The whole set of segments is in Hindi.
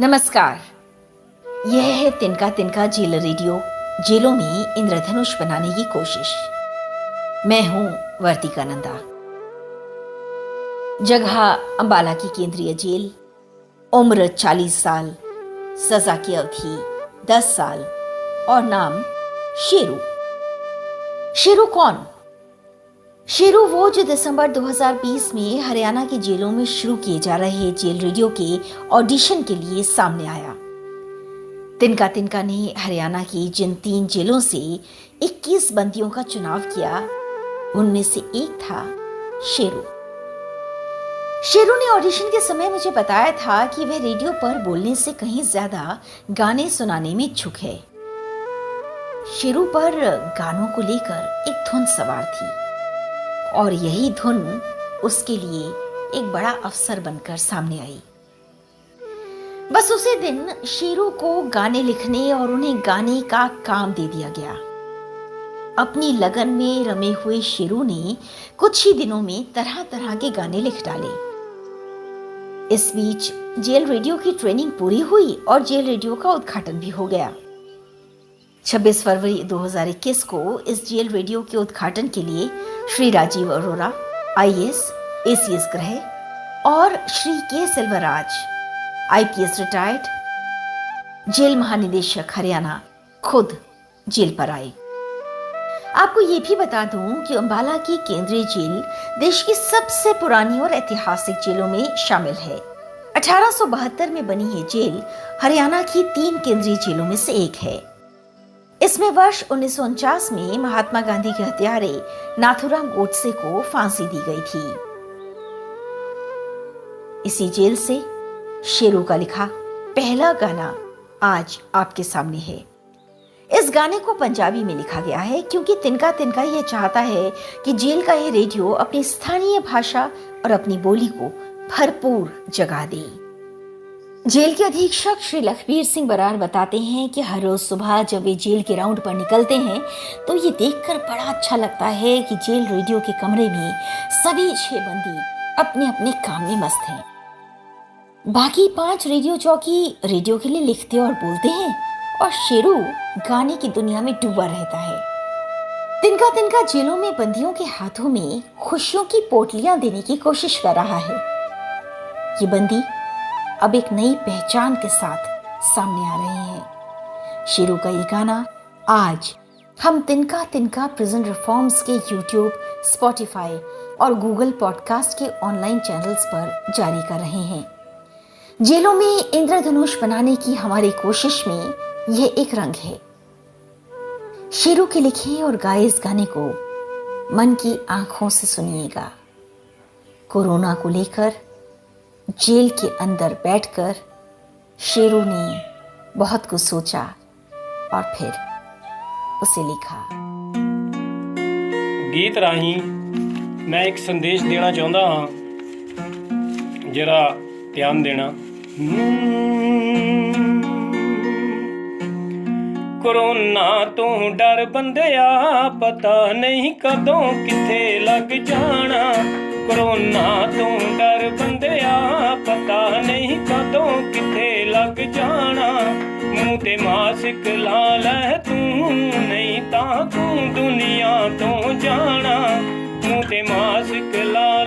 नमस्कार। यह है तिनका तिनका जेल रेडियो, जेलों में इंद्रधनुष बनाने की कोशिश। मैं हूँ वर्तिका नंदा जगह अंबाला की केंद्रीय जेल, उम्र 40 साल, सजा की अवधि 10 साल, और नाम शेरू। शेरू कौन? शेरू वो जो दिसंबर 2020 में हरियाणा की जेलों में शुरू किए जा रहे जेल रेडियो के ऑडिशन के लिए सामने आया। तिनका तिनका ने हरियाणा की जिन तीन जेलों से 21 बंदियों का चुनाव किया, उनमें से एक था शेरू। शेरू ने ऑडिशन के समय मुझे बताया था कि वह रेडियो पर बोलने से कहीं ज़्यादा गाने सुनाने में इच्छुक है। शेरू पर गानों को लेकर एक धुन सवार थी। और यही धुन उसके लिए एक बड़ा अवसर बनकर सामने आई। बस उसी दिन शेरू को गाने लिखने और उन्हें गाने का काम दे दिया गया। अपनी लगन में रमे हुए शेरू ने कुछ ही दिनों में तरह तरह के गाने लिख डाले। इस बीच जेल रेडियो की ट्रेनिंग पूरी हुई और जेल रेडियो का उद्घाटन भी हो गया। 26 फरवरी 2021 को इस जेल रेडियो के उद्घाटन के लिए श्री राजीव अरोरा, आईएएस, एसीएस ग्रह और श्री के सिल्वराज, आईपीएस रिटायर्ड, जेल महानिदेशक हरियाणा खुद जेल पर आए। आपको ये भी बता दूँ कि अंबाला की केंद्रीय जेल देश की सबसे पुरानी और ऐतिहासिक जेलों में शामिल है। 1872 में बनी ये जेल हरियाणा की तीन केंद्रीय जेलों में से एक है। इसमें वर्ष उन्नीस सौ उनचास में महात्मा गांधी के हत्यारे नाथुराम गोडसे को फांसी दी गई थी। इसी जेल से शेरू का लिखा पहला गाना आज आपके सामने है। इस गाने को पंजाबी में लिखा गया है क्योंकि तिनका तिनका यह चाहता है कि जेल का यह रेडियो अपनी स्थानीय भाषा और अपनी बोली को भरपूर जगा दे। जेल के अधीक्षक श्री लखबीर सिंह बरार बताते हैं कि हर रोज सुबह जब वे जेल के राउंड पर निकलते हैं तो ये देखकर बड़ा अच्छा लगता है कि जेल रेडियो के कमरे में सभी छह बंदी अपने अपने काम में मस्त हैं। बाकी पाँच रेडियो चौकी रेडियो के लिए लिखते और बोलते हैं, और शेरू गाने की दुनिया में डूबा रहता है। तिनका तिनका जेलों में बंदियों के हाथों में खुशियों की पोटलियाँ देने की कोशिश कर रहा है। ये बंदी अब एक नई पहचान के साथ सामने आ रहे हैं। शेरू का ये गाना आज हम तिनका तिनका प्रिजन रिफॉर्म्स के यूट्यूब स्पॉटिफाई और गूगल पॉडकास्ट के ऑनलाइन चैनल्स पर जारी कर रहे हैं। जेलों में इंद्रधनुष बनाने की हमारी कोशिश में यह एक रंग है। शेरू के लिखे और गाए इस गाने को मन की आँखों से सुनिएगा। कोरोना को लेकर जेल के अंदर बैठकर शेरू ने बहुत कुछ सोचा और फिर उसे लिखा ਗੀਤ ਰਾਹੀਂ ਮੈਂ ਇੱਕ ਸੰਦੇਸ਼ ਦੇਣਾ ਚਾਹੁੰਦਾ ਹਾਂ ਜਰਾ ਧਿਆਨ ਦੇਣਾ ਕਰੋਨਾ ਤੋਂ ਡਰ ਬੰਦਿਆ ਪਤਾ ਨਹੀਂ ਕਦੋਂ ਕਿੱਥੇ ਲੱਗ ਜਾਣਾ ਕਰੋਨਾ ਤੋਂ ਡਰ ਬੰਦਿਆ ਪਤਾ ਨਹੀਂ ਕਦੋਂ ਕਿੱਥੇ ਲੱਗ ਜਾਣਾ? ਮੂੰਹ ਤੇ ਮਾਸਕ ਲਾ ਲੈ ਤੂੰ, ਨਹੀਂ ਤਾਂ ਤੂੰ ਦੁਨੀਆ ਤੋਂ ਜਾਣਾ। ਮੂੰਹ ਤੇ ਮਾਸਕ ਲਾ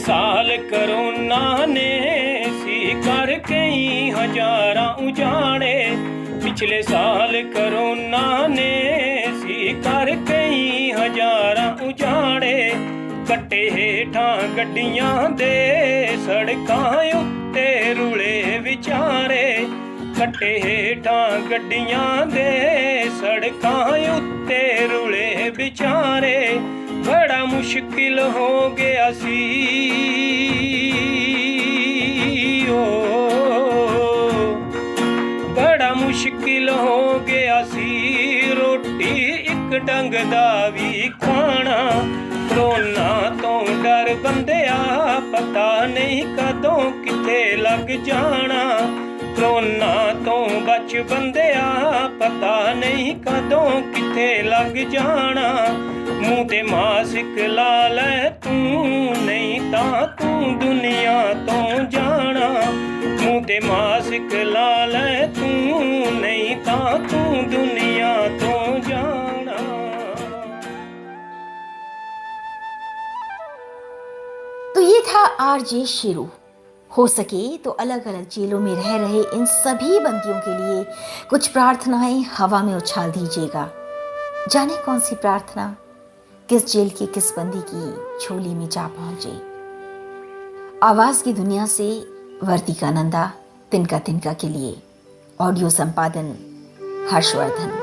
ਪਿਛਲੇ ਸਾਲ ਕਰੋਨਾ ਨੇ ਸੀ ਕਰ ਕਈ ਹਜ਼ਾਰਾਂ ਉਜਾੜੇ ਪਿਛਲੇ ਸਾਲ ਕਰੋਨਾ ਨੇ ਸੀ ਕਰ ਕਈ ਹਜ਼ਾਰਾਂ ਉਜਾੜੇ ਕੱਟੇ ਹੇਠਾਂ ਗੱਡੀਆਂ ਦੇ ਸੜਕਾਂ ਉੱਤੇ ਰੁਲੇ ਵਿਚਾਰੇ ਕੱਟੇ ਹੇਠਾਂ ਗੱਡੀਆਂ ਦੇ ਸੜਕਾਂ ਉੱਤੇ ਰੁਲੇ ਵਿਚਾਰੇ ਬੜਾ ਮੁਸ਼ਕਿਲ ਹੋ ਗਿਆ ਸੀ। ਓ, ਬੜਾ ਮੁਸ਼ਕਿਲ ਹੋ ਗਿਆ ਸੀ। ਰੋਟੀ ਇੱਕ ਡੰਗ ਦਾ ਵੀ ਖਾਣਾ, ਕਰੋਨਾ ਤੋਂ ਡਰ ਬੰਦਿਆ ਪਤਾ ਨਹੀਂ ਕਦੋਂ ਕਿੱਥੇ ਲੱਗ ਜਾਣਾ। ਕਰੋਨਾ ਤੋਂ ਬਚ ਬੰਦਿਆ ਪਤਾ ਨਹੀਂ ਕਦੋਂ ਕਿੱਥੇ ਲੱਗ ਜਾਣਾ। ਮੂੰਹ ਤੇ ਮਾਸਕ ਲਾ ਲੈ ਤੂੰ ਨਹੀਂ ਤਾਂ ਤੂੰ ਦੁਨੀਆ ਤੋਂ ਜਾਣਾ ਮੂੰਹ ਤੇ ਮਾਸਕ ਲਾ ਲੈ ਤੂੰ ਨਹੀਂ ਤਾਂ ਤੂੰ ਦੁਨੀਆ ਤੋਂ ਜਾਣਾ तो ये था आरजे शेरू हो सके तो अलग अलग जेलों में रह रहे इन सभी बंदियों के लिए कुछ प्रार्थनाएं हवा में उछाल दीजिएगा जाने कौन सी प्रार्थना किस जेल की किस बंदी की झोली में जा पहुँचे। आवाज़ की दुनिया से वर्तिका नंदा तिनका तिनका के लिए। ऑडियो संपादन हर्षवर्धन।